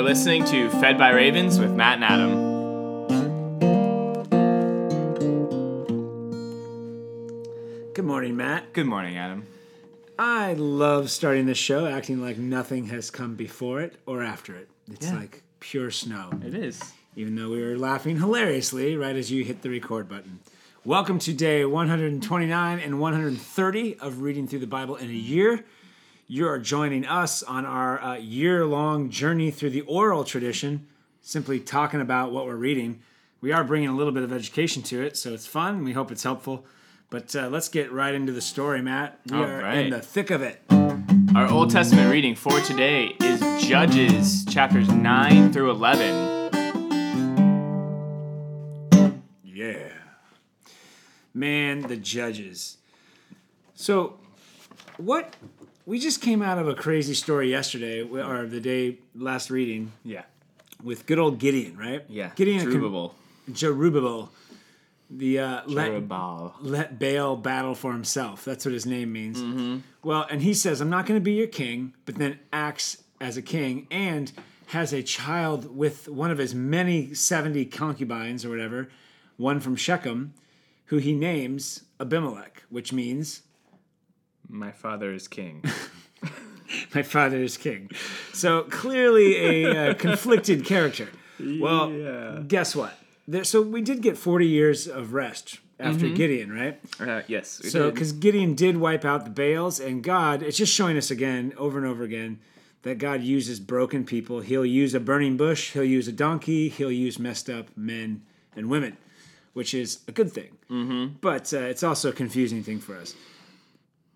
are listening to Fed by Ravens with Matt and Adam. Good morning, Matt. Good morning, Adam. I love starting the show acting like nothing has come before it or after it. It's Yeah. like pure snow. It is. Even though we were laughing hilariously right as you hit the record button. Welcome to day 129 and 130 of reading through the Bible in a year. You are joining us on our uh, year long journey through the oral tradition, simply talking about what we're reading. We are bringing a little bit of education to it, so it's fun. We hope it's helpful. But uh, let's get right into the story, Matt. We All are right. in the thick of it. Our Old Testament reading for today is Judges chapters 9 through 11. Yeah. Man, the judges. So, what we just came out of a crazy story yesterday, or the day last reading, Yeah. with good old Gideon, right? Yeah. Gideon Jerubbaal. Jerubbaal, the uh, let, Jerubbaal. let Baal battle for himself. That's what his name means. Mm-hmm. Well, and he says, I'm not going to be your king, but then acts as a king and has a child with one of his many 70 concubines or whatever, one from Shechem, who he names Abimelech, which means My father is king. my father is king. So clearly a uh, conflicted character. Well, Yeah. guess what? There, so we did get 40 years of rest after Gideon, right? Uh, yes. we So, because Gideon did wipe out the Baals, and God, it's just showing us again, over and over again, that God uses broken people. He'll use a burning bush, he'll use a donkey, he'll use messed up men and women, which is a good thing. Mm-hmm. But uh, it's also a confusing thing for us.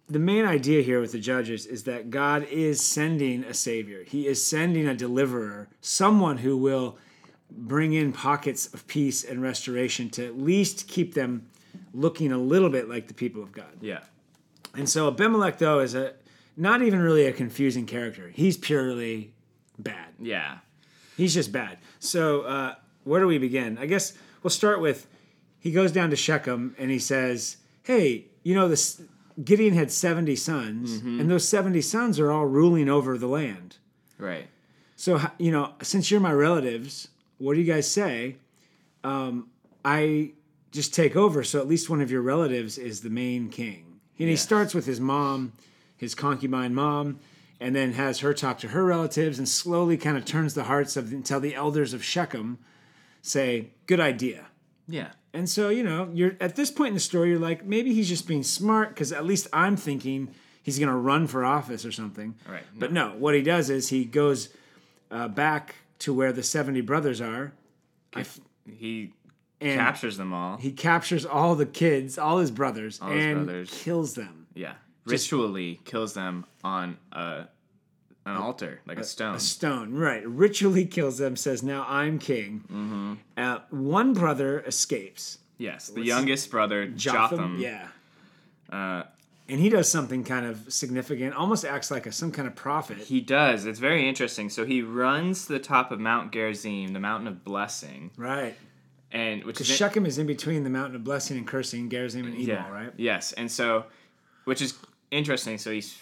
The main idea here with the judges is that God is sending a savior. He is sending a deliverer, someone who will bring in pockets of peace and restoration to at least keep them looking a little bit like the people of God. yeah. And so Abimelech, though, is a not even really a confusing character. He's purely bad. Yeah. He's just bad. So uh, where do we begin? I guess we'll start with he goes down to Shechem and he says, "Hey, you know this." Gideon had 70 sons, and those 70 sons are all ruling over the land. Right. So, you know, since you're my relatives, what do you guys say? Um, I just take over, so at least one of your relatives is the main king. And he starts with his mom, his concubine mom, and then has her talk to her relatives and slowly kind of turns the hearts of until the elders of Shechem say, Good idea. Yeah. And so, you know, you're at this point in the story, you're like, maybe he's just being smart because at least I'm thinking he's going to run for office or something. Right. But no, what he does is he goes uh, back to where the 70 brothers are. I f- He captures them all. he captures all the kids, all his brothers, his and brothers. kills them. yeah. Ritually kills them on a an altar, like a stone. A stone, right. Ritually kills them, says, Now I'm king. Mm-hmm. Uh, one brother escapes. yes. The youngest brother, Jotham. Yeah. Uh, And he does something kind of significant, almost acts like a, some kind of prophet. He does. It's very interesting. So he runs to the top of Mount Gerizim, the mountain of blessing, Right. and which Because is Shechem is in between the mountain of blessing and cursing, Gerizim and Ebal, yeah, right? Yes, and so, which is interesting. So he's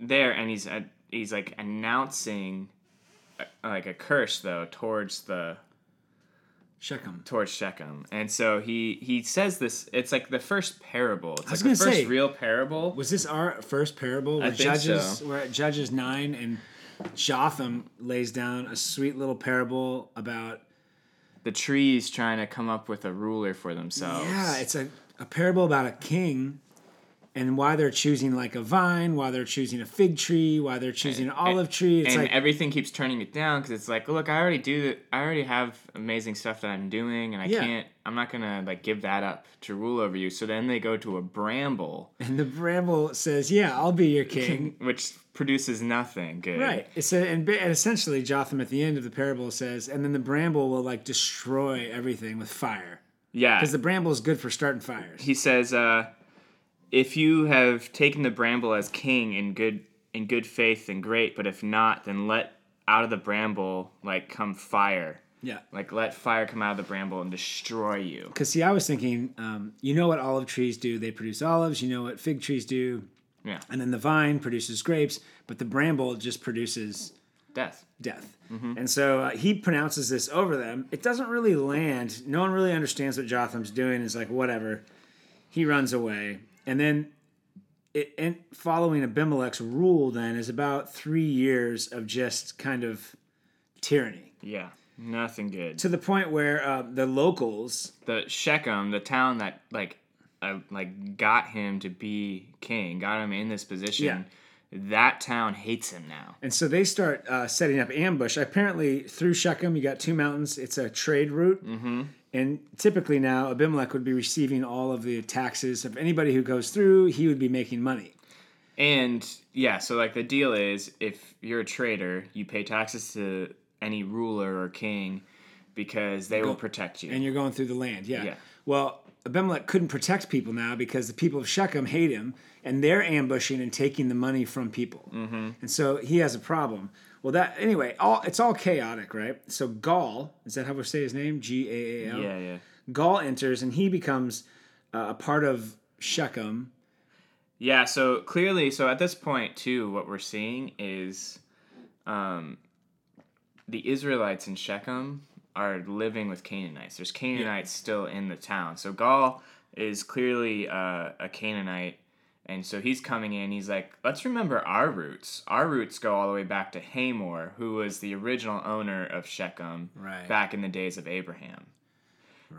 there, and he's uh, he's like announcing uh, like a curse though towards the Shechem. towards Shechem, and so he he says this. It's like the first parable. It's was like the first say, real parable. Was this our first parable? Where think Judges, so. We're at Judges 9, and Jotham lays down a sweet little parable about, the trees trying to come up with a ruler for themselves. yeah, it's a, a parable about a king and why they're choosing like a vine, why they're choosing a fig tree, why they're choosing an olive tree. It's and like, everything keeps turning it down because it's like, look, I already do. I already have amazing stuff that I'm doing, and I Yeah. can't. I'm not gonna like give that up to rule over you. So then they go to a bramble, and the bramble says, yeah, I'll be your king. which produces nothing good. Right. It's a, and, and essentially Jotham at the end of the parable says, and then the bramble will like destroy everything with fire. Yeah. Because the bramble is good for starting fires. he says, uh, if you have taken the bramble as king in good in good faith, then great. But if not, then let out of the bramble like come fire. Yeah. Like let fire come out of the bramble and destroy you. Because see, I was thinking, um, you know what olive trees do? They produce olives. You know what fig trees do? Yeah. And then the vine produces grapes, but the bramble just produces Death. death. And so uh, he pronounces this over them. It doesn't really land. No one really understands what Jotham's doing. It's like, whatever. He runs away. And then it, and following Abimelech's rule, then, is about three years of just kind of tyranny Yeah. Nothing good. to the point where uh, the locals, The Shechem, the town that like uh, like got him to be king, got him in this position. Yeah. That town hates him now. and so they start uh, setting up ambush. Apparently, through Shechem, you got two mountains. It's a trade route. Mm-hmm. And typically now, Abimelech would be receiving all of the taxes of anybody who goes through. He would be making money. And yeah, so like the deal is if you're a trader, you pay taxes to any ruler or king because they will protect you. and you're going through the land. Yeah. Yeah. Well, Abimelech couldn't protect people now because the people of Shechem hate him, and they're ambushing and taking the money from people. Mm-hmm. And so he has a problem. Well, that anyway, all it's all chaotic, right? So Gaal is that how we say his name? G A A L. yeah, yeah. Gaal enters, and he becomes uh, a part of Shechem. Yeah, so clearly, so at this point too, what we're seeing is, um, the Israelites in Shechem are living with Canaanites. There's Canaanites still in the town. So Gaal is clearly uh, a Canaanite, and so he's coming in. He's like, let's remember our roots. Our roots go all the way back to Hamor, who was the original owner of Shechem Right. back in the days of Abraham.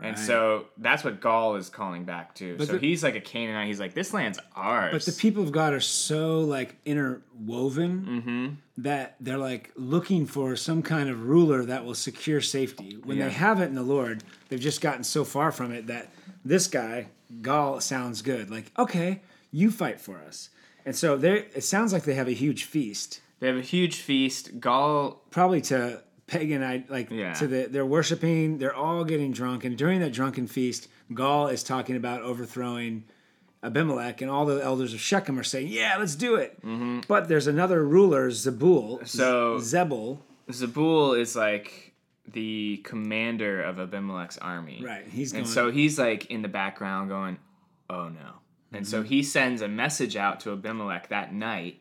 And so that's what Gaal is calling back to. But so the- he's like a Canaanite. He's like, this land's ours. But the people of God are so like interwoven Mm-hmm. that they're like looking for some kind of ruler that will secure safety. When Yeah. they have it in the Lord, they've just gotten so far from it that this guy, Gaal, sounds good. Like, okay, you fight for us. And so they it sounds like they have a huge feast. They have a huge feast. Gaal, Probably to pagan I like Yeah. to the they're worshiping, they're all getting drunk, and during that drunken feast, Gaal is talking about overthrowing Abimelech, and all the elders of Shechem are saying, "Yeah, let's do it." But there's another ruler, Zebul. Mm-hmm. So- Zebul, Zebul is like the commander of Abimelech's army. right? He's And so he's like in the background going, oh no. And so Mm-hmm. he sends a message out to Abimelech that night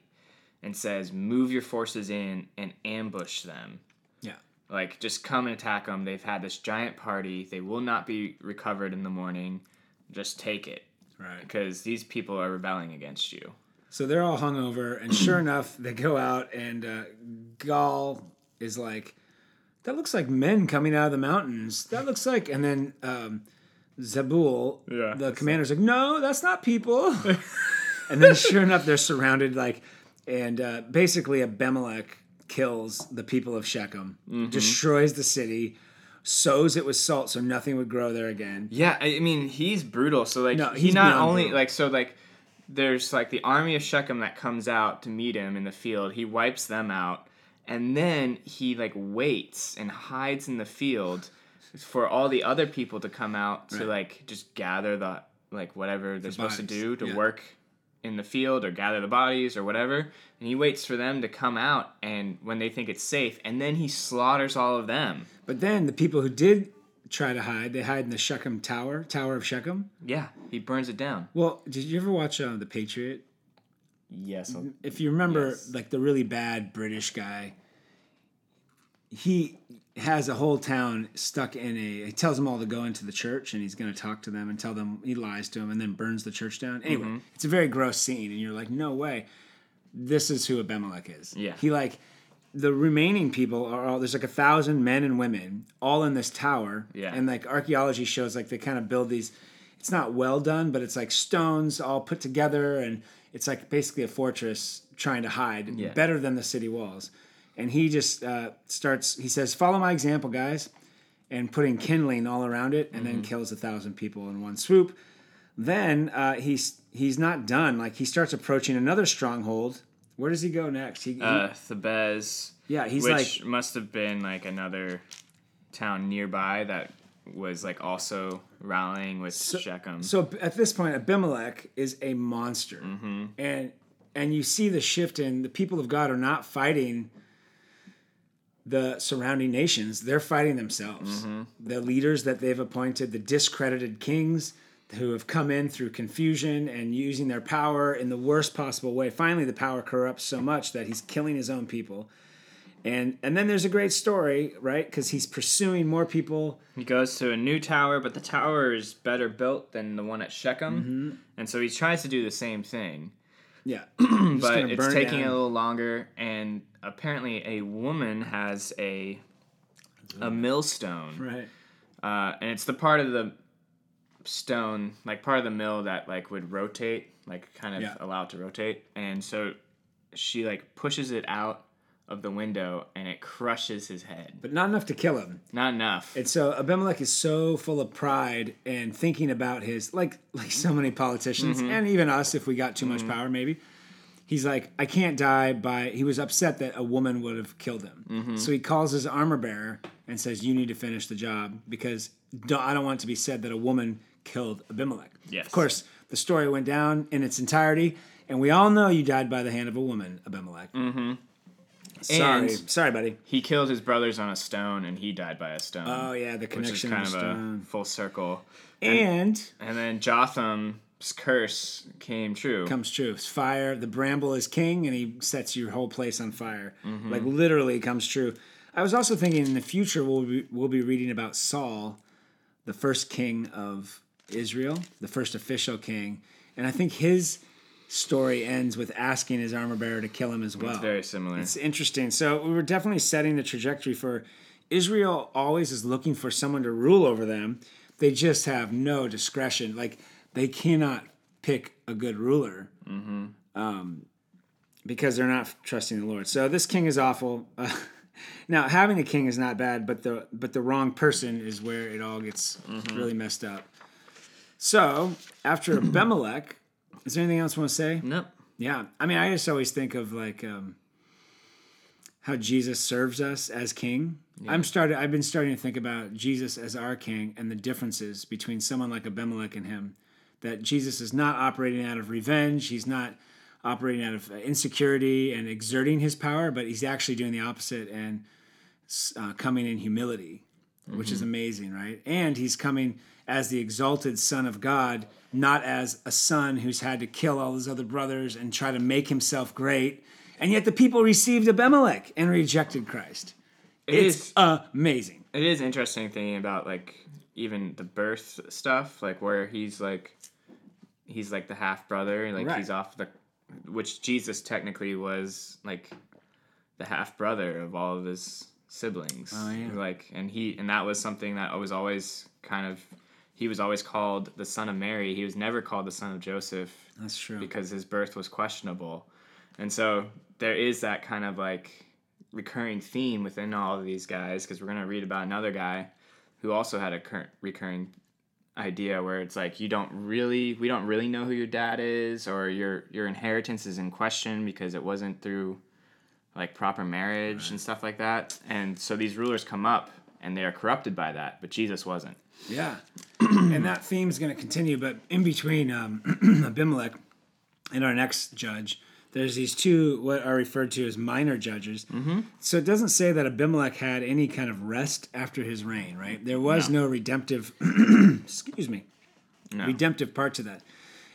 and says, move your forces in and ambush them. Like, just come and attack them. They've had this giant party. They will not be recovered in the morning. Just take it right. because these people are rebelling against you. So they're all hungover, and sure enough, they go out, and uh, Gaal is like, "That looks like men coming out of the mountains. That looks like," and then um, Zebul, Yeah. the commander's like, "No, that's not people." and then, sure enough, they're surrounded, like, and uh, basically Abimelech kills the people of Shechem, Mm-hmm. destroys the city, sows it with salt so nothing would grow there again. Yeah, I mean he's brutal. So like No, he he's not only brutal. like so like there's like the army of Shechem that comes out to meet him in the field. He wipes them out, and then he like waits and hides in the field for all the other people to come out to Right. like just gather the like whatever they're supposed to do to yeah. work in the field or gather the bodies or whatever. And he waits for them to come out and when they think it's safe, and then he slaughters all of them. But then the people who did try to hide, they hide in the Shechem Tower, Tower of Shechem. Yeah, he burns it down. Well, did you ever watch uh, The Patriot? Yes. I'll- If you remember, Yes. like the really bad British guy, he has a whole town stuck in a. He tells them all to go into the church, and he's going to talk to them and tell them he lies to them, and then burns the church down. Anyway, Mm-hmm. it's a very gross scene, and you're like, no way. This is who Abimelech is. Yeah. He like the remaining people are all there's like a thousand men and women all in this tower. Yeah. And like archaeology shows like they kind of build these it's not well done, but it's like stones all put together and it's like basically a fortress trying to hide Yeah. better than the city walls. And he just uh, starts he says, Follow my example, guys, and putting kindling all around it, and Mm-hmm. then kills a thousand people in one swoop. Then uh, he's he's not done. Like he starts approaching another stronghold. Where does he go next? He, he- uh, Thebez. yeah, he's which like must have been like another town nearby that was like also rallying with Shechem. So at this point, Abimelech is a monster, Mm-hmm. and and you see the shift in the people of God are not fighting the surrounding nations; they're fighting themselves. Mm-hmm. The leaders that they've appointed, the discredited kings who have come in through confusion and using their power in the worst possible way. Finally, the power corrupts so much that he's killing his own people. And and then there's a great story, right? Because he's pursuing more people. He goes to a new tower, but the tower is better built than the one at Shechem, Mm-hmm. and so he tries to do the same thing, Yeah, but it's it taking a little longer. And apparently, a woman has a a millstone, right. uh, and it's the part of the stone, like part of the mill that like would rotate, like kind of Yeah. allow it to rotate. And so she like pushes it out of the window, and it crushes his head. But not enough to kill him. Not enough. And so Abimelech is so full of pride and thinking about his like like so many politicians and even us if we got too much power maybe. He's like, I can't die by. He was upset that a woman would have killed him. So he calls his armor bearer and says, "You need to finish the job because I don't want it to be said that a woman killed Abimelech." Yes. Of course, the story went down in its entirety, and we all know you died by the hand of a woman, Abimelech. Mm-hmm. Sorry, And- sorry, buddy. he killed his brothers on a stone, and he died by a stone. Oh yeah, the connection which is kind of of a full circle. And And then Jotham's curse came true. comes true. It's fire. The bramble is king, and he sets your whole place on fire. Mm-hmm. Like literally comes true. I was also thinking in the future we'll be, we'll be reading about Saul, the first king of Israel, the first official king, and I think his story ends with asking his armor bearer to kill him as well. it's very similar. It's interesting. So we were definitely setting the trajectory for Israel. Always is looking for someone to rule over them. They just have no discretion. Like they cannot pick a good ruler um, because they're not trusting the Lord. So this king is awful. Uh, now having a king is not bad, but the but the wrong person is where it all gets really messed up. So after Abimelech, is there anything else you want to say? nope. Yeah, I mean, I just always think of like um, how Jesus serves us as King. I'm started. I've been starting to think about Jesus as our King and the differences between someone like Abimelech and him. That Jesus is not operating out of revenge. He's not operating out of insecurity and exerting his power, but he's actually doing the opposite and uh, coming in humility, which is amazing, right? And he's coming as the exalted Son of God, not as a son who's had to kill all his other brothers and try to make himself great. And yet the people received Abimelech and rejected Christ. It it's is- amazing. It is interesting thinking about like even the birth stuff, like where he's like he's like the half brother, like Right. he's off the which Jesus technically was like the half brother of all of his siblings. Oh, yeah. Like and he and that was something that was always kind of he was always called the son of Mary. He was never called the son of Joseph That's true. because his birth was questionable. And so there is that kind of like recurring theme within all of these guys because we're going to read about another guy who also had a current recurring idea where it's like you don't really we don't really know who your dad is or your your inheritance is in question because it wasn't through like proper marriage and stuff like that. And so these rulers come up and they are corrupted by that, but Jesus wasn't. Yeah. and that theme is going to continue, but in between um, Abimelech and our next judge, there's these two what are referred to as minor judges. Mm-hmm. So it doesn't say that Abimelech had any kind of rest after his reign, right? There was no, redemptive, excuse me, No. redemptive part to that.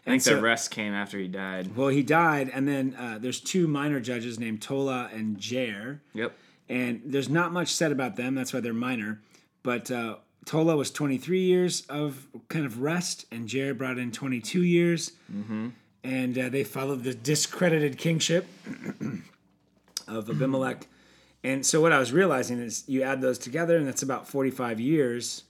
I think so- the rest came after he died. Well, he died, and then uh, there's two minor judges named Tola and Jair. Yep. and there's not much said about them. That's why they're minor. But uh, Tola was 23 years of kind of rest, and Jair brought in 22 years, mm-hmm. And uh, they followed the discredited kingship of Abimelech. And so what I was realizing is you add those together, and that's about 45 years.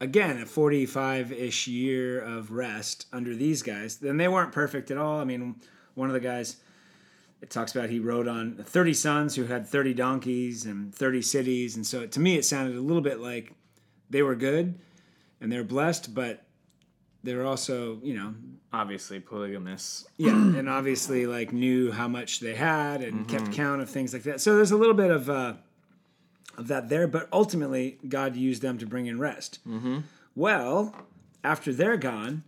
Again, a 45 ish year of rest under these guys. Then they weren't perfect at all. I mean, one of the guys it talks about he rode on 30 sons who had 30 donkeys and 30 cities and so to me it sounded a little bit like they were good and they're blessed but they were also you know Obviously polygamous. yeah and obviously like knew how much they had and kept count of things like that. So there's a little bit of uh of that there but ultimately god used them to bring in rest. Well after they're gone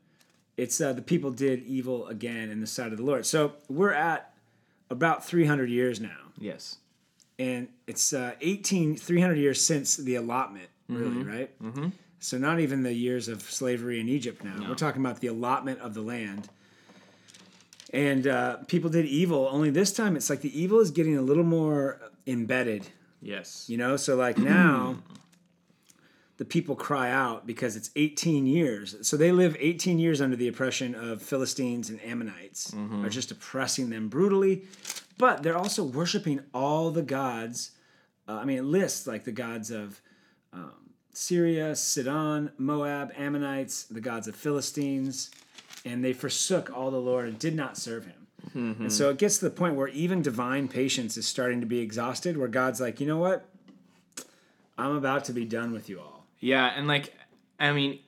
it's uh, the people did evil again in the sight of the lord. So we're at about 300 years now. Yes. and it's uh, 18 300 years since the allotment really right? Mm-hmm. So not even the years of slavery in egypt now we're talking about the allotment of the land and uh, people did evil only this time it's like the evil is getting a little more embedded Yes. You know, so like now the people cry out because it's 18 years. So they live 18 years under the oppression of Philistines and Ammonites, are just oppressing them brutally. But they're also worshiping all the gods. Uh, I mean, it lists like the gods of um, Syria, Sidon, Moab, Ammonites, the gods of Philistines, and they forsook all the Lord and did not serve him. And so it gets to the point where even divine patience is starting to be exhausted, where God's like, you know what? I'm about to be done with you all. Yeah, and like, I mean,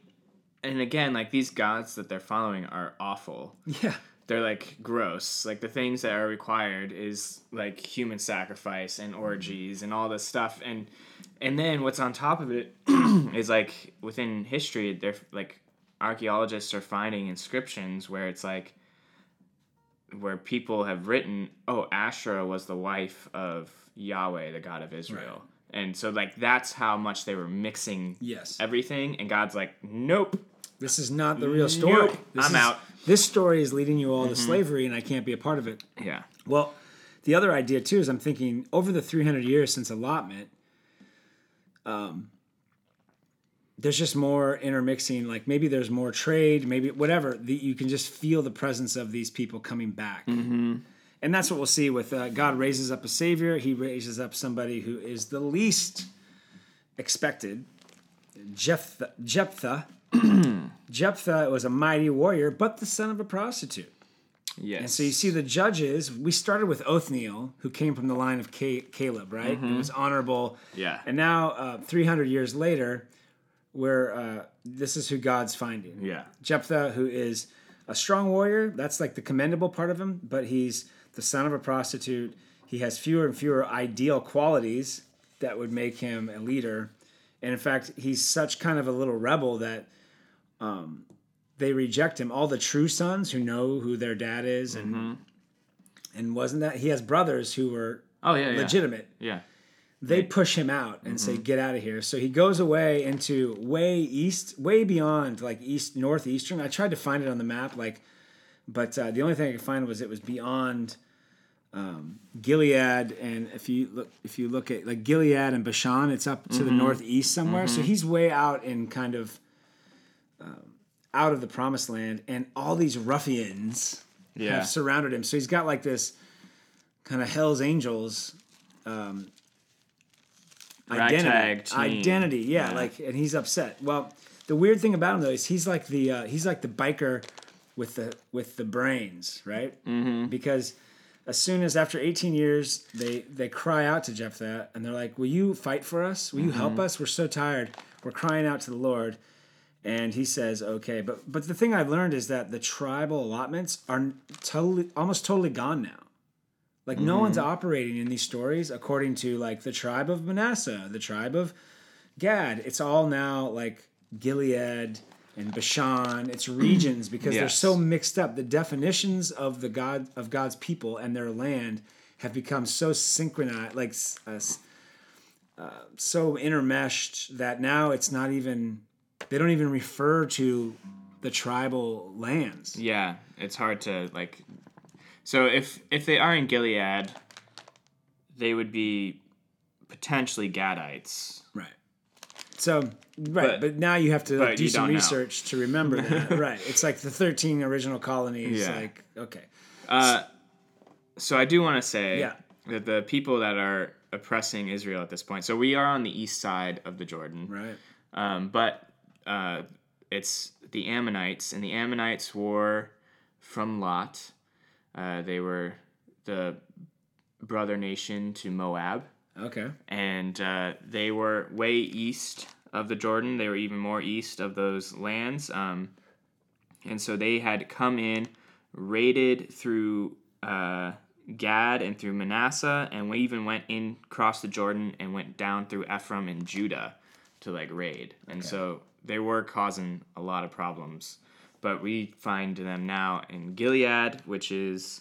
and again, like these gods that they're following are awful. Yeah. They're like gross. Like the things that are required is like human sacrifice and orgies and all this stuff. And and then what's on top of it is like within history, they're like archaeologists are finding inscriptions where it's like where people have written, oh, Asherah was the wife of Yahweh, the God of Israel. And so like that's how much they were mixing Yes. everything and God's like, Nope. This is not the real story. Nope. This I'm is- out. This story is leading you all to slavery, and I can't be a part of it. Yeah. Well, the other idea too is I'm thinking over the 300 years since allotment, um, there's just more intermixing. Like maybe there's more trade, maybe whatever. The, you can just feel the presence of these people coming back. And that's what we'll see with uh, God raises up a savior. He raises up somebody who is the least expected. Jephthah. Jephthah. Jephthah was a mighty warrior, but the son of a prostitute. Yes. And so you see the judges. We started with Othniel, who came from the line of Ca- Caleb, right? It was honorable. Yeah. And now, uh, 300 years later, where uh, this is who God's finding. Yeah. Jephthah, who is a strong warrior. That's like the commendable part of him, but he's the son of a prostitute. He has fewer and fewer ideal qualities that would make him a leader. And in fact, he's such kind of a little rebel that um, they reject him. All the true sons who know who their dad is, and and wasn't that he has brothers who were Oh yeah, yeah. legitimate. Yeah. They push him out and say, "Get out of here." So he goes away into way east, way beyond like east northeastern. I tried to find it on the map, like, but uh, the only thing I could find was it was beyond um, Gilead. And if you look, if you look at like Gilead and Bashan, it's up to the northeast somewhere. So he's way out in kind of um, out of the promised land, and all these ruffians Yeah. have surrounded him. So he's got like this kind of Hell's Angels um, identity. Identity, yeah, Yeah. Like, and he's upset. Well, the weird thing about him though is he's like the uh, he's like the biker with the with the brains, right? Mm-hmm. Because as soon as after 18 years they they cry out to Jephthah and they're like, "Will you fight for us? Will you Mm-hmm. help us? We're so tired. We're crying out to the Lord." And he says, "Okay." But but the thing I've learned is that the tribal allotments are totally almost totally gone now. Like no one's operating in these stories according to like the tribe of Manasseh, the tribe of Gad. It's all now like Gilead and Bashan. It's regions because they're so mixed up. The definitions of the God of God's people and their land have become so synchronized, like uh, uh, so intermeshed that now it's not even. They don't even refer to the tribal lands. Yeah. It's hard to like. So if if they are in Gilead, they would be potentially Gadites. Right. So right, but, But- now you have to like, do some don't know. research to remember that. right. It's like the thirteen original colonies. Yeah. Like okay. Uh, so I do want to say Yeah. that the people that are oppressing Israel at this point. So we are on the east side of the Jordan, Right. um, but uh, it's the Ammonites, and the Ammonites were from Lot. Uh, they were the brother nation to Moab. Okay. and uh, they were way east of the Jordan. They were even more east of those lands, um, and so they had come in, raided through uh, Gad and through Manasseh, and we even went in across the Jordan and went down through Ephraim and Judah to like raid, and so they were causing a lot of problems. But we find them now in Gilead, which is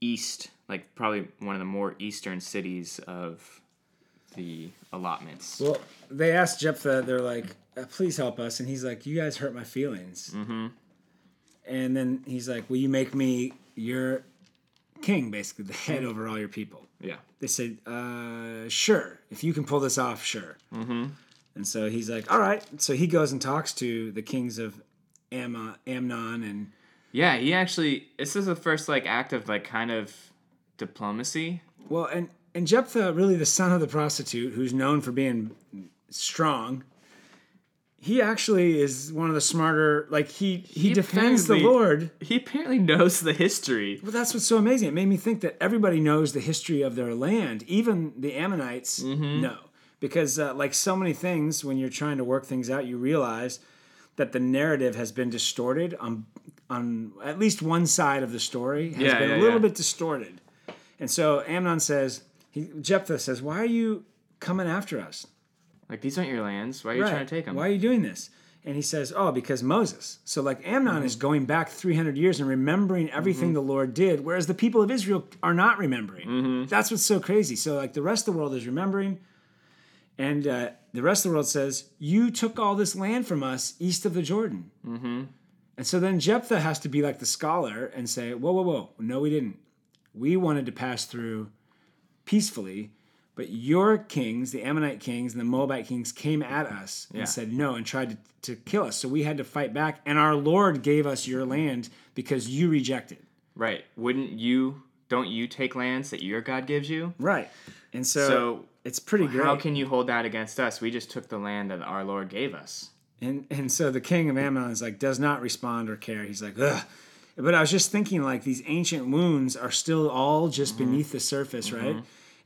east, like probably one of the more eastern cities of the allotments. Well, they asked Jephthah. They're like, uh, "Please help us," and he's like, "You guys hurt my feelings." Mm-hmm. And then he's like, "Will you make me your king, basically, the head over all your people. Yeah. They said, uh, sure, if you can pull this off, sure. Mm-hmm. And so he's like, all right. So he goes and talks to the kings of Am- Ammon and Yeah, he actually. This is the first like act of like kind of diplomacy. Well, and and Jephthah, really the son of the prostitute, who's known for being strong, he actually is one of the smarter. Like he he, He defends the Lord. He apparently knows the history. Well, that's what's so amazing. It made me think that everybody knows the history of their land, even the Ammonites mm-hmm. know, because uh, like so many things, when you're trying to work things out, you realize that the narrative has been distorted on on at least one side of the story has Yeah, been yeah, a little yeah. bit distorted. And so Ammon says, he, Jephthah says, "Why are you coming after us? Like these aren't your lands. Why are you trying to take them? Why are you doing this?" And he says, "Oh, because Moses." So like Ammon mm-hmm. is going back 300 years and remembering everything mm-hmm. the Lord did, whereas the people of Israel are not remembering. Mm-hmm. That's what's so crazy. So like the rest of the world is remembering, and uh, the rest of the world says, "You took all this land from us east of the Jordan." Mm-hmm. And so then Jephthah has to be like the scholar and say, "Whoa, whoa, whoa! No, we didn't. We wanted to pass through peacefully." But your kings, the Ammonite kings and the Moabite kings, came at us and Yeah. said no and tried to, to kill us. So we had to fight back. And our Lord gave us your land because you rejected. Right. Wouldn't you? Don't you take lands that your God gives you? Right. And so, So it's pretty great. how can you hold that against us? We just took the land that our Lord gave us. And and so the king of Ammon is like does not respond or care. He's like, ugh. But I was just thinking like these ancient wounds are still all just Mm-hmm. beneath the surface, right?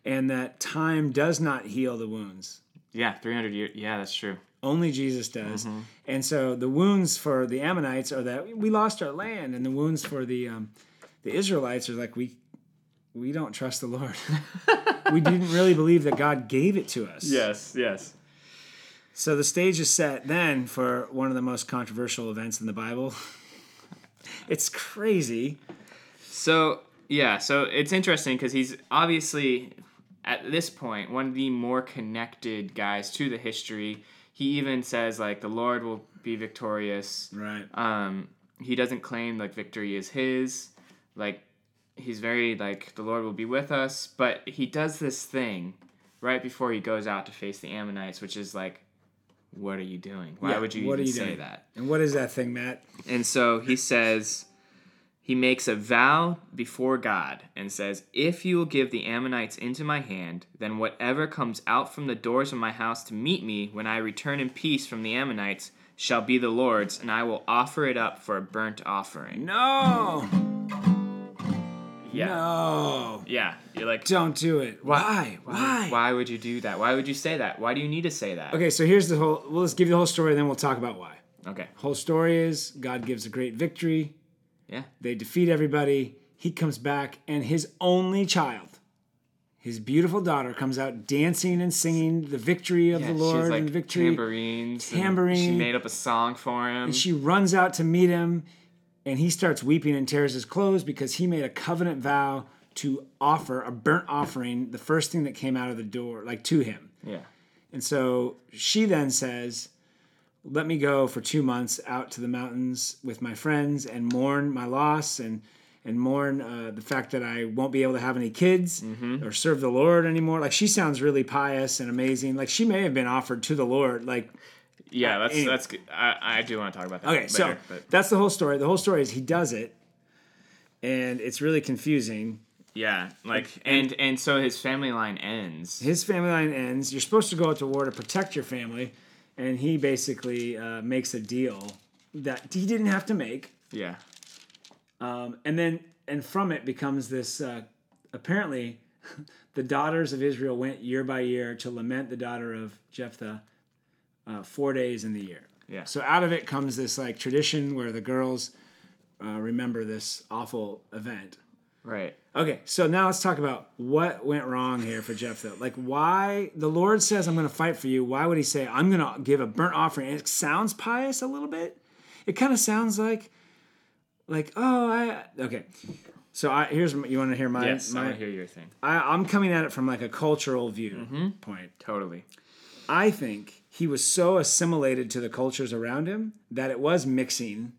And that time does not heal the wounds. Yeah, three hundred years. Yeah, that's true. Only Jesus does. Mm-hmm. And so the wounds for the Ammonites are that we lost our land, and the wounds for the um, the Israelites are like we we don't trust the Lord. we didn't really believe that God gave it to us. Yes. Yes. So the stage is set then for one of the most controversial events in the Bible. it's crazy. So yeah, so it's interesting because he's obviously at this point one of the more connected guys to the history. He even says like the Lord will be victorious. Right. Um, he doesn't claim like victory is his. Like he's very like the Lord will be with us, but he does this thing right before he goes out to face the Ammonites, which is like, what are you doing? Why Yeah, would you what even are you say doing? that? And what is that thing, Matt? And so he says, he makes a vow before God and says, If you will give the Ammonites into my hand, then whatever comes out from the doors of my house to meet me when I return in peace from the Ammonites shall be the Lord's, and I will offer it up for a burnt offering. No. Yeah. No. Yeah. You're like, Don't do it. Why? Why? Why would you do that? Why would you say that? Why do you need to say that? Okay, so here's the whole. Well, let's give you the whole story, then we'll talk about why. Okay. Whole story is God gives a great victory. Yeah. They defeat everybody. He comes back, and his only child, his beautiful daughter, comes out dancing and singing the victory of Yeah, the Lord like and victory. tambourines. and Tambourine. She made up a song for him. And she runs out to meet him, and he starts weeping and tears his clothes because he made a covenant vow to offer a burnt offering, the first thing that came out of the door, like to him. yeah. And so she then says, Let me go for two months out to the mountains with my friends and mourn my loss and and mourn uh, the fact that I won't be able to have any kids or serve the Lord anymore. Like she sounds really pious and amazing. Like she may have been offered to the Lord. Like Yeah, that's anyway. that's good. I, I do want to talk about that. okay, later, so but that's the whole story. The whole story is he does it, and it's really confusing. yeah, like and and so his family line ends. his family line ends. You're supposed to go out to war to protect your family, and he basically uh, makes a deal that he didn't have to make, Yeah. um, and then and from it becomes this. Uh, apparently, the daughters of Israel went year by year to lament the daughter of Jephthah uh, four days in the year. Yeah. So out of it comes this like tradition where the girls uh, remember this awful event. Right. Okay, so now let's talk about what went wrong here for Jephthah. Like, why the Lord says, "I'm going to fight for you." Why would He say, "I'm going to give a burnt offering"? It sounds pious a little bit. It kind of sounds like, like, oh, I okay. So I here's you want to hear my Yes, I my want to hear your thing. I, I'm coming at it from like a cultural view Mm-hmm. point. Totally. I think he was so assimilated to the cultures around him that it was mixing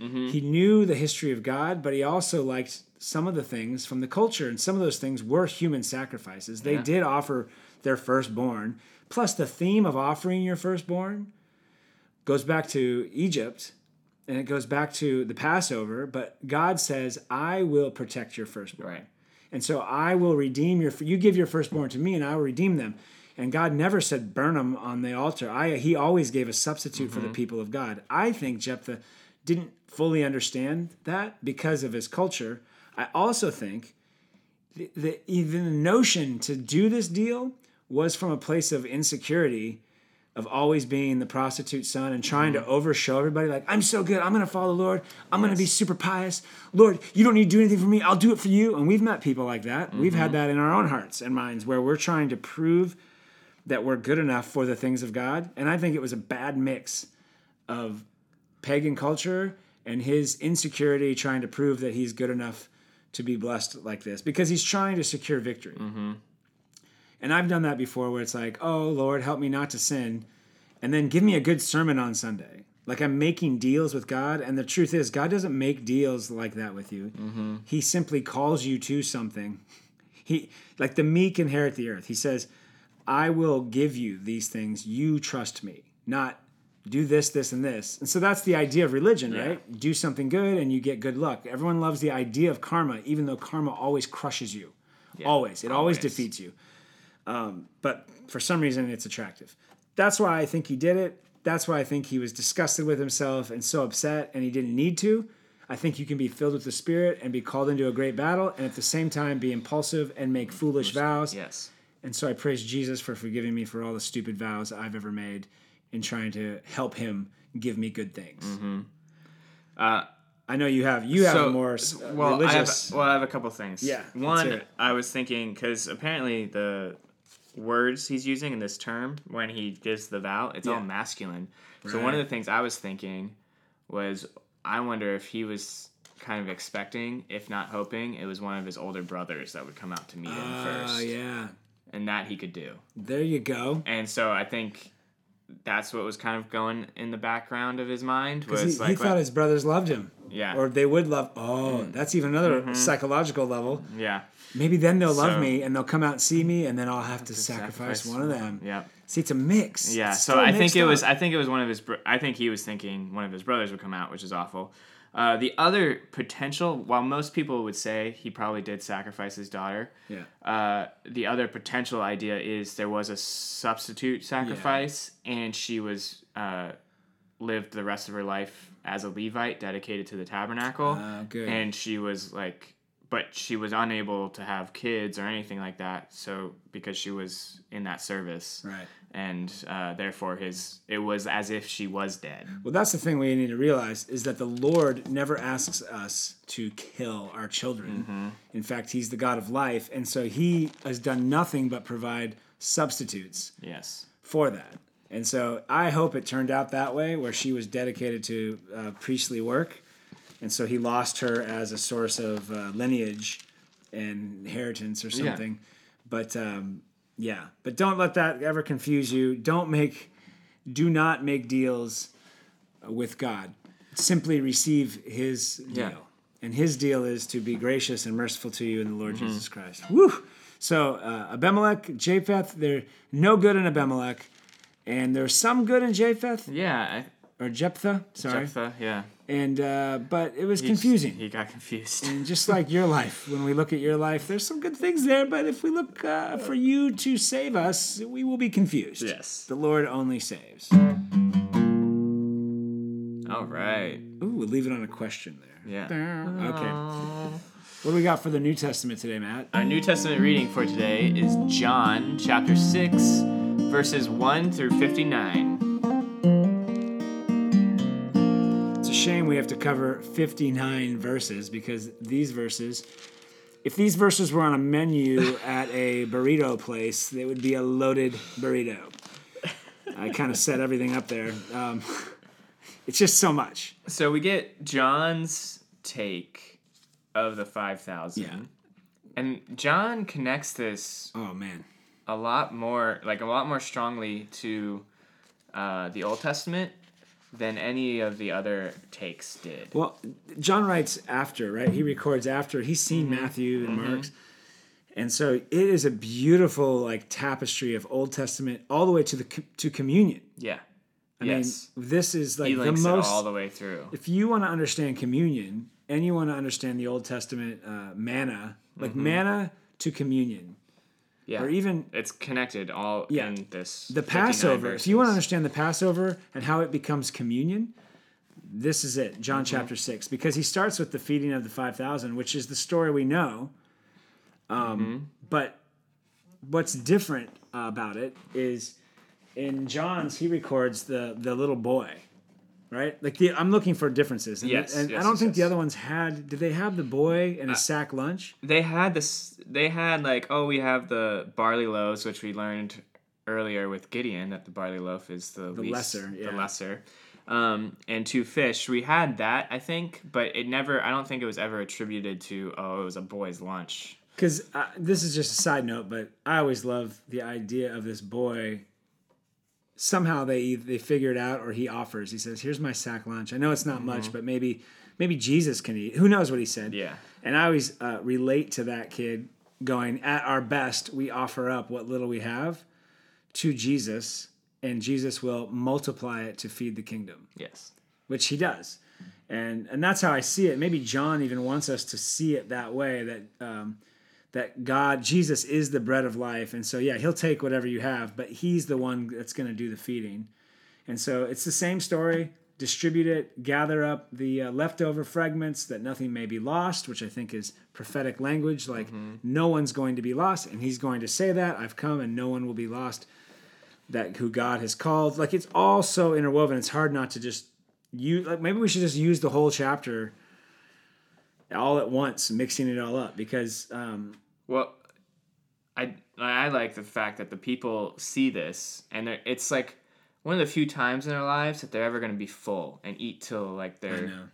Mm-hmm. He knew the history of God, but he also liked some of the things from the culture, and some of those things were human sacrifices. They Yeah. did offer their firstborn. Plus, the theme of offering your firstborn goes back to Egypt and it goes back to the Passover, but God says, I will protect your firstborn. Right. And so I will redeem your, you give your firstborn to me and I will redeem them. And God never said burn them on the altar. I, he always gave a substitute for the mm-hmm. people of God. I think Jephthah didn't fully understand that because of his culture. I also think the, the, even the notion to do this deal was from a place of insecurity of always being the prostitute son and trying to mm-hmm. overshow everybody like i'm so good. I'm gonna follow the lord. I'm gonna be super pious. Lord you don't need to do anything for me. I'll do it for you. And we've met people like that. We've had mm-hmm. that in our own hearts and minds where we're trying to prove that we're good enough for the things of god and i think it was a bad mix of pagan culture and his insecurity trying to prove that he's good enough to be blessed like this because he's trying to secure victory mm-hmm. and I've done that before where it's like, oh, Lord, help me not to sin. And then give me a good sermon on Sunday. Like I'm making deals with God. And the truth is, God doesn't make deals like that with you. Mm-hmm. He simply calls you to something. He, like the meek inherit the earth. He says, I will give you these things. You trust me, not do this, this, and this. And so that's the idea of religion, right? Do something good and you get good luck. Everyone loves the idea of karma, even though karma always crushes you. always. It always always. defeats you um, but for some reason it's attractive. That's why I think he did it. That's why I think he was disgusted with himself and so upset and he didn't need to. I think you can be filled with the Spirit and be called into a great battle and at the same time be impulsive and make foolish vows. Yes. And so I praise Jesus for forgiving me for all the stupid vows I've ever made in trying to help him give me good things. Uh, I know you have you have so, a more uh, well, religious. I have, well, I have a couple things. Yeah, One. I was thinking because apparently the words he's using in this term when he gives the vow, it's all Yeah. masculine. So one of the things I was thinking was, I wonder if he was kind of expecting, if not hoping, it was one of his older brothers that would come out to meet him Ah, first, yeah. And that he could do. There you go. And so I think that's what was kind of going in the background of his mind was He, like, he thought his brothers loved him. yeah, Or they would love. Oh, mm-hmm. that's even another mm-hmm. psychological level. yeah, Maybe then they'll love So- me and they'll come out and see me, and then I'll have to sacrifice, sacrifice one of them. yeah. See, it's a mix. Yeah, It's so I think it was. I think it was one of his. I think he was thinking one of his brothers would come out, which is awful. Uh, the other potential, while most people would say he probably did sacrifice his daughter, Yeah. uh, the other potential idea is there was a substitute sacrifice, and she was uh, lived the rest of her life as a Levite dedicated to the tabernacle, Ah, good. and she was like, but she was unable to have kids or anything like that. So because she was in that service, Right. And uh, therefore his it was as if she was dead. Well, that's the thing we need to realize is that the Lord never asks us to kill our children. Mm-hmm. In fact, He's the God of life, and so He has done nothing but provide substitutes Yes. for that. And so I hope it turned out that way, where she was dedicated to uh, priestly work, and so he lost her as a source of uh, lineage and inheritance or something. But um, yeah, but don't let that ever confuse you. Don't make, do not make deals with God. Simply receive His deal, Yeah. and His deal is to be gracious and merciful to you in the Lord Mm-hmm. Jesus Christ. Woo! So uh, Abimelech, Japheth, they're no good in Abimelech, and there's some good in Japheth Yeah. or Jephthah. Sorry, Jephthah, yeah. And uh, but it was confusing. He got confused. And just like your life, when we look at your life, there's some good things there, but if we look uh, for you to save us, we will be confused. Yes. The Lord only saves. All right. Ooh, we'll leave it on a question there. Yeah. Okay. What do we got for the New Testament today, Matt? Our New Testament reading for today is John chapter 6, verses 1 through 59. We have to cover 59 verses because these verses, if these verses were on a menu at a burrito place, they would be a loaded burrito. I kind of set everything up there. Um, it's just so much. So we get John's take of the 5,000. Yeah. And John connects this Oh, man. a lot more, like a lot more strongly to uh, the Old Testament than any of the other takes did. Well, John writes after, right? He records after. He's seen Mm-hmm. Matthew and Mark's. And so it is a beautiful like tapestry of Old Testament all the way to the to communion. Yeah. I yes. mean, this is like he the most it all the way through. if you want to understand communion and you want to understand the Old Testament uh, manna, like manna to communion, Mm-hmm. Yeah. or even it's connected all Yeah. in this. the 59 Passover. If you want to understand the Passover and how it becomes communion, this is it, John Mm-hmm. chapter six, because he starts with the feeding of the five thousand, which is the story we know. Um, Mm-hmm. But what's different about it is in John's he records the the little boy, right? Like the I'm looking for differences. And, Yes, and yes, I don't yes, think the. Uh, other ones had. Did they have the boy and a sack lunch? they had this they had like oh we have the barley loaves which we learned earlier with gideon that the barley loaf is the, least, lesser, yeah. the lesser um, and two fish we had that i think but it never i don't think it was ever attributed to oh it was a boy's lunch Because uh, this is just a side note, but I always love the idea of this boy. Somehow they they figure it out, or he offers. He says, "Here's my sack lunch. I know it's not much, but maybe maybe Jesus can eat. Who knows what he said?" yeah And I always uh, relate to that kid going, "At our best, we offer up what little we have to Jesus, and Jesus will multiply it to feed the kingdom." yes which he does and and that's how i see it maybe john even wants us to see it that way that um, that god jesus is the bread of life and so yeah he'll take whatever you have but he's the one that's going to do the feeding and so it's the same story distribute it gather up the uh, leftover fragments that nothing may be lost which i think is prophetic language like no one's going to be lost and he's going to say that i've come and no one will be lost that who God has called. Like it's all so interwoven. It's hard not to just you. Like maybe we should just use the whole chapter all at once, mixing it all up because um, Well, I I like the fact that the people see this, and it's like one of the few times in their lives that they're ever going to be full and eat till like they're. know.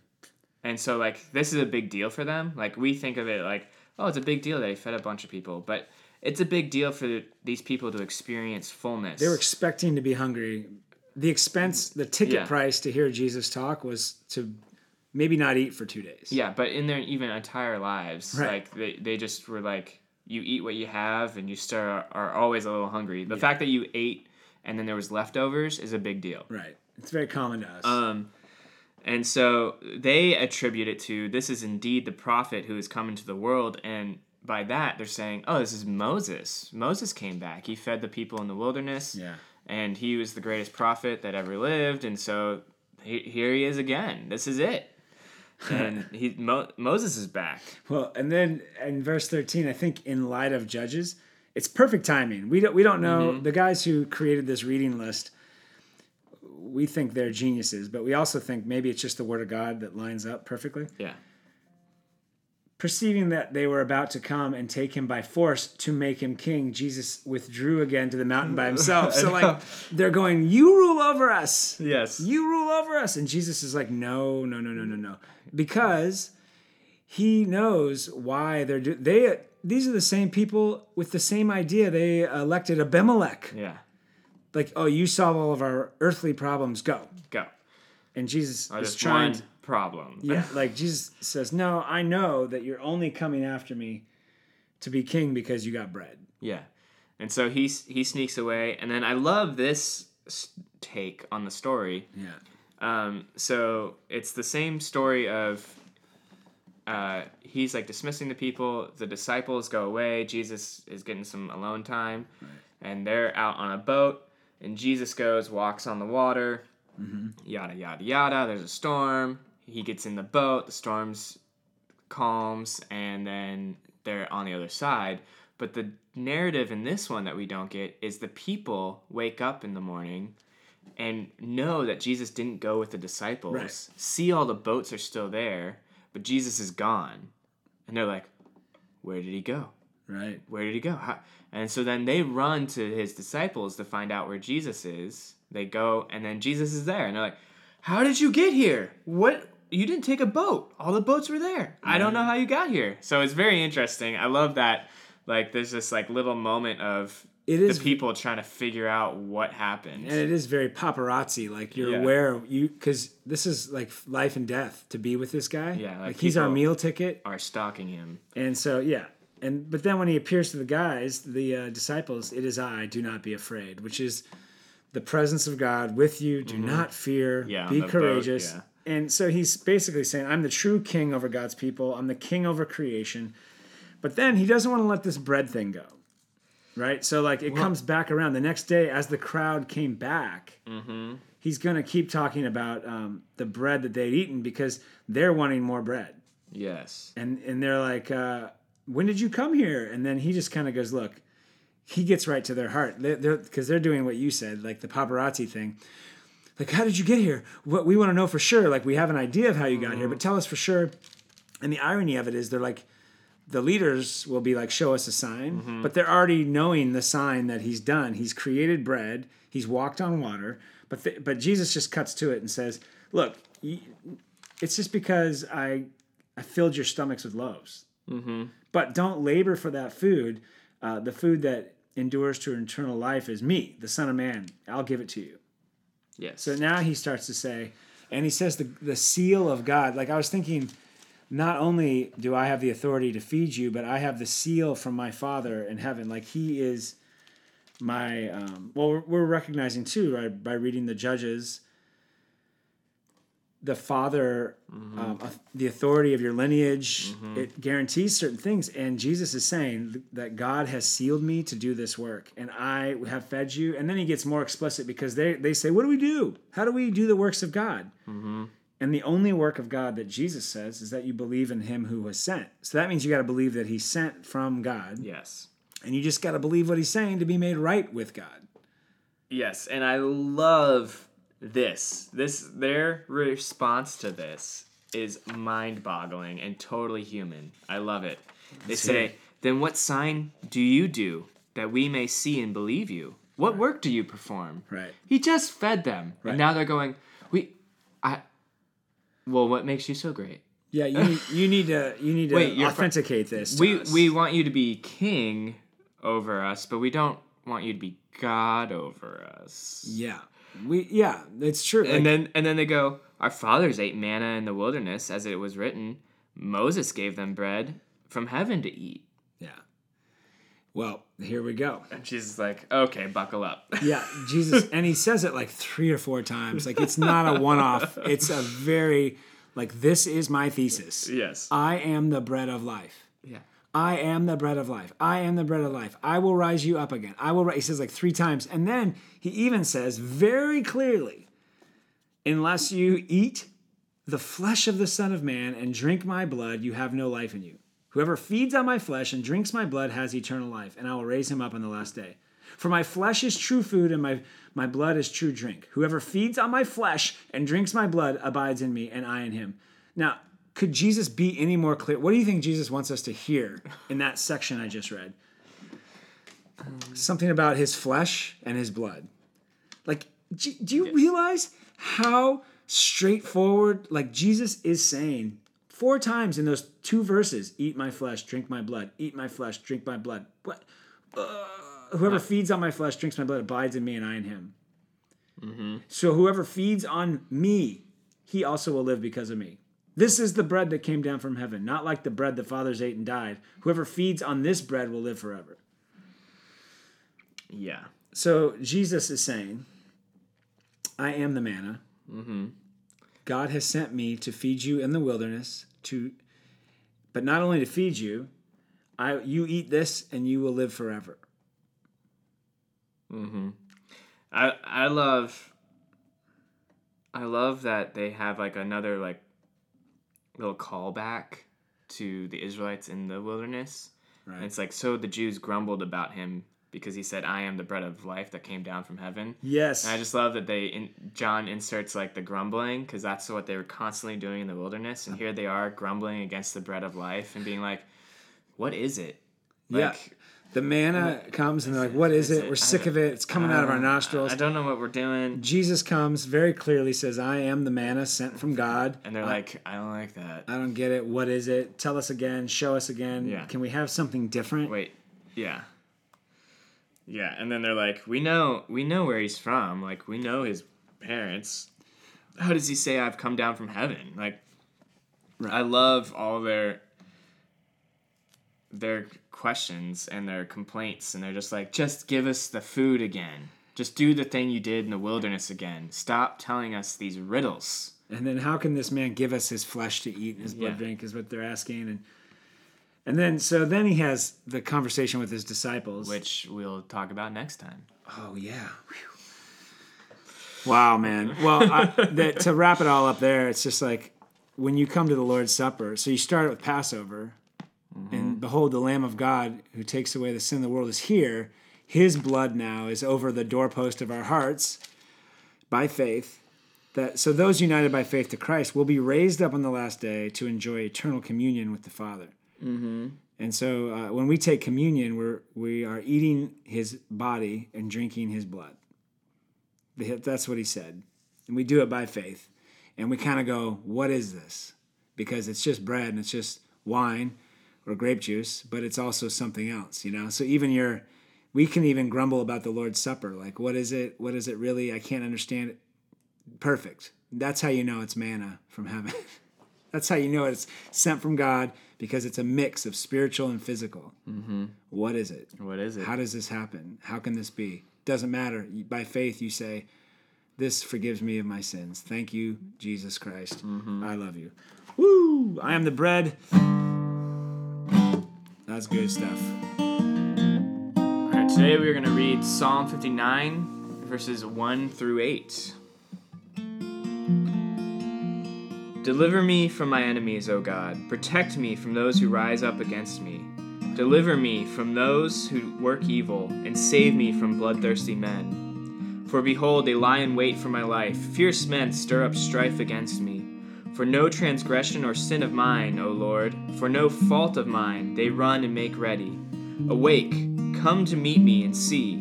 And so like this is a big deal for them. Like we think of it like oh it's a big deal that he fed a bunch of people, but it's a big deal for these people to experience fullness. they were expecting to be hungry. The expense, the ticket Yeah. price to hear Jesus talk was to maybe not eat for two days. yeah, but in their even entire lives, Right. like they, they just were like you eat what you have and you still are, are always a little hungry. The fact that you ate and then there was leftovers is a big deal. Right. It's very common to us. Um, and so they attribute it to this is indeed the prophet who has come into the world, and by that they're saying, oh, this is Moses. Moses came back. He fed the people in the wilderness, yeah. and he was the greatest prophet that ever lived. And so he, here he is again. This is it. And he Mo, Moses is back. Well, and then in verse 13, I think in light of Judges, it's perfect timing. We don't we don't know Mm-hmm. the guys who created this reading list. We think they're geniuses, but we also think maybe it's just the word of God that lines up perfectly. Yeah. Perceiving that they were about to come and take him by force to make him king, Jesus withdrew again to the mountain by himself. So like they're going, "You rule over us." Yes. you rule over us and jesus is like no no no no no no because he knows why they're do- they these are the same people with the same idea they elected abimelech Yeah. like oh you solve all of our earthly problems go Go. and jesus Oh, is trying to, problem. yeah like jesus says no i know that you're only coming after me to be king because you got bread Yeah, and so he he sneaks away, and then I love this take on the story. yeah Um, so it's the same story of uh, he's like dismissing the people. The disciples go away. Jesus is getting some alone time, and they're out on a boat. And Jesus goes, walks on the water, yada yada yada. There's a storm. He gets in the boat. The storm's calms, and then they're on the other side. But the narrative in this one that we don't get is the people wake up in the morning and know that Jesus didn't go with the disciples, Right. see all the boats are still there, but Jesus is gone. And they're like, where did he go? right Where did he go? How? And so then they run to his disciples to find out where Jesus is. They go, and then Jesus is there. And they're like, how did you get here? What? You didn't take a boat. All the boats were there. I don't know how you got here. So it's very interesting. I love that. Like, there's this like little moment of it the people trying to figure out what happened. and it is very paparazzi. Like you're Yeah. aware of you because this is like life and death to be with this guy. Yeah, like like, he's our meal ticket. are stalking him. And so yeah, and but then when he appears to the guys, the uh, disciples, it is I. Do not be afraid, which is the presence of God with you. Do not fear. Mm-hmm. Yeah, be the boat, courageous. yeah. And so he's basically saying, I'm the true king over God's people. I'm the king over creation. But then he doesn't want to let this bread thing go. Right? So, like, it comes back around. The next day, as the crowd came back, Mm-hmm. he's going to keep talking about um, the bread that they'd eaten because they're wanting more bread Yes. and and they're like, uh, "When did you come here?" And then he just kind of goes, "Look." He gets right to their heart. They're because they're, doing what you said, like the paparazzi thing. Like, how did you get here? What we want to know for sure. Like, we have an idea of how you got here, but mm-hmm. tell us for sure. And the irony of it is, they're like, the leaders will be like, show us a sign, mm-hmm. but they're already knowing the sign that he's done. He's created bread. He's walked on water. But th- but Jesus just cuts to it and says, "Look, it's just because I I filled your stomachs with loaves. Mm-hmm. But don't labor for that food. Uh, the food that endures to eternal life is me, the Son of Man. I'll give it to you. Yes. So now he starts to say, and he says the, the seal of God. Like I was thinking, not only do I have the authority to feed you, but I have the seal from my Father in heaven. Like he is my, um, well, we're, recognizing too, right, by reading the Judges, the Father, um, uh, the authority of your lineage, it guarantees certain things. And Jesus is saying that God has sealed me to do this work, and I have fed you. And then he gets more explicit because they, they say, What do we do? How do we do the works of God? And the only work of God that Jesus says is that you believe in him who was sent. So that means you got to believe that he's sent from God. yes. And you just got to believe what he's saying to be made right with God. Yes, and I love this. This their response to this is mind-boggling and totally human. I love it. They say. "Then what sign do you do that we may see and believe you? What work do you perform?" Right. He just fed them, Right. and now they're going, "We, I, well, what makes you so great? Yeah, you need, you need to you need to Wait, you're fr- authenticate this. to We us. we want you to be king over us, but we don't want you to be God over us." yeah we yeah it's true. And Like, then and then they go, Our fathers ate manna in the wilderness, as it was written. Moses gave them bread from heaven to eat. yeah. Well, here we go. And she's like, Okay, buckle up. Yeah, Jesus, and he says it like three or four times. Like it's not a one-off. It's a very like this is my thesis. yes. I am the bread of life. Yeah. I am the bread of life. I am the bread of life. I will rise you up again. I will. ri-" He says like three times, and then he even says very clearly, "Unless you eat the flesh of the Son of Man and drink my blood, you have no life in you. Whoever feeds on my flesh and drinks my blood has eternal life, and I will raise him up on the last day. For my flesh is true food, and my my blood is true drink. Whoever feeds on my flesh and drinks my blood abides in me, and I in him." Now, could Jesus be any more clear? What do you think Jesus wants us to hear in that section I just read? Something about his flesh and his blood. Like, do, you realize how straightforward, like, Jesus is saying four times in those two verses eat my flesh, drink my blood, eat my flesh, drink my blood. What? Uh, whoever feeds on my flesh, drinks my blood, abides in me, and I in him. So whoever feeds on me, he also will live because of me. This is the bread that came down from heaven, not like the bread the fathers ate and died. Whoever feeds on this bread will live forever. Yeah. So Jesus is saying, I am the manna. God has sent me to feed you in the wilderness, to but not only to feed you, I you eat this and you will live forever. Mm-hmm. I I love I love that they have like another like little callback to the Israelites in the wilderness. Right. And it's like so the Jews grumbled about him because he said, "I am the bread of life that came down from heaven." Yes. And I just love that they in, John inserts like the grumbling because that's what they were constantly doing in the wilderness, and here they are grumbling against the bread of life and being like, "What is it?" yeah. The manna comes and they're like, What is it? We're sick of it. It's coming out of our nostrils. I don't know what we're doing. Jesus comes very clearly, says, I am the manna sent from God. And they're like, "I don't like that." I don't get it. What is it? Tell us again. Show us again. Yeah. Can we have something different? Wait, yeah. Yeah, and then they're like, "We know, we know where he's from. Like, we know his parents. How does he say I've come down from heaven?" Like, Right. I love all their their questions and their complaints, and they're just like, "Just give us the food again. Just do the thing you did in the wilderness again. Stop telling us these riddles." And then how can this man give us his flesh to eat and his blood Yeah. drink is what they're asking. And and then so then he has the conversation with his disciples. Which we'll talk about next time. oh yeah. Whew. Wow, man. Well, I, that, to wrap it all up there, it's just like when you come to the Lord's Supper. So you start with Passover, and behold, the Lamb of God who takes away the sin of the world is here. His blood now is over the doorpost of our hearts by faith. That so those united by faith to Christ will be raised up on the last day to enjoy eternal communion with the Father. Mm-hmm. And so uh, when we take communion, we're we are eating His body and drinking His blood. That's what He said, and we do it by faith. And we kind of go, "What is this?" Because it's just bread and it's just wine or grape juice, but it's also something else, you know. So even your, we can even grumble about the Lord's Supper, like, "What is it? What is it really? I can't understand it." perfect. That's how you know it's manna from heaven. That's how you know it's sent from God because it's a mix of spiritual and physical. Mm-hmm. What is it? What is it? How does this happen? How can this be? Doesn't matter. By faith, you say, This forgives me of my sins. Thank you, Jesus Christ. I love you. Woo! I am the bread. That's good stuff. All right, today we're going to read Psalm 59, verses 1 through 8. Deliver me from my enemies, O God. Protect me from those who rise up against me. Deliver me from those who work evil, and save me from bloodthirsty men. For behold, they lie in wait for my life. Fierce men stir up strife against me. For no transgression or sin of mine, O Lord, for no fault of mine, they run and make ready. Awake, come to meet me and see.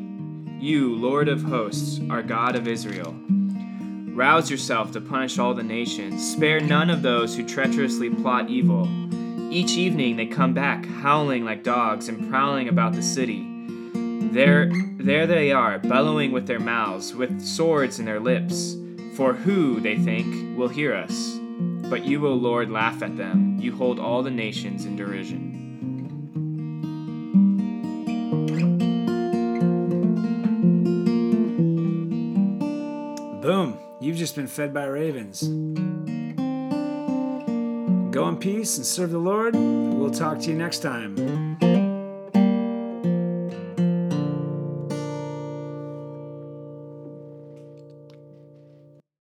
You, Lord of hosts, are God of Israel. Rouse yourself to punish all the nations. Spare none of those who treacherously plot evil. Each evening they come back, howling like dogs and prowling about the city. There, there they are, bellowing with their mouths, with swords in their lips. For who, they think, will hear us? But you, O Lord, laugh at them. You hold all the nations in derision. Boom. You've just been fed by ravens. Go in peace and serve the Lord. We'll talk to you next time.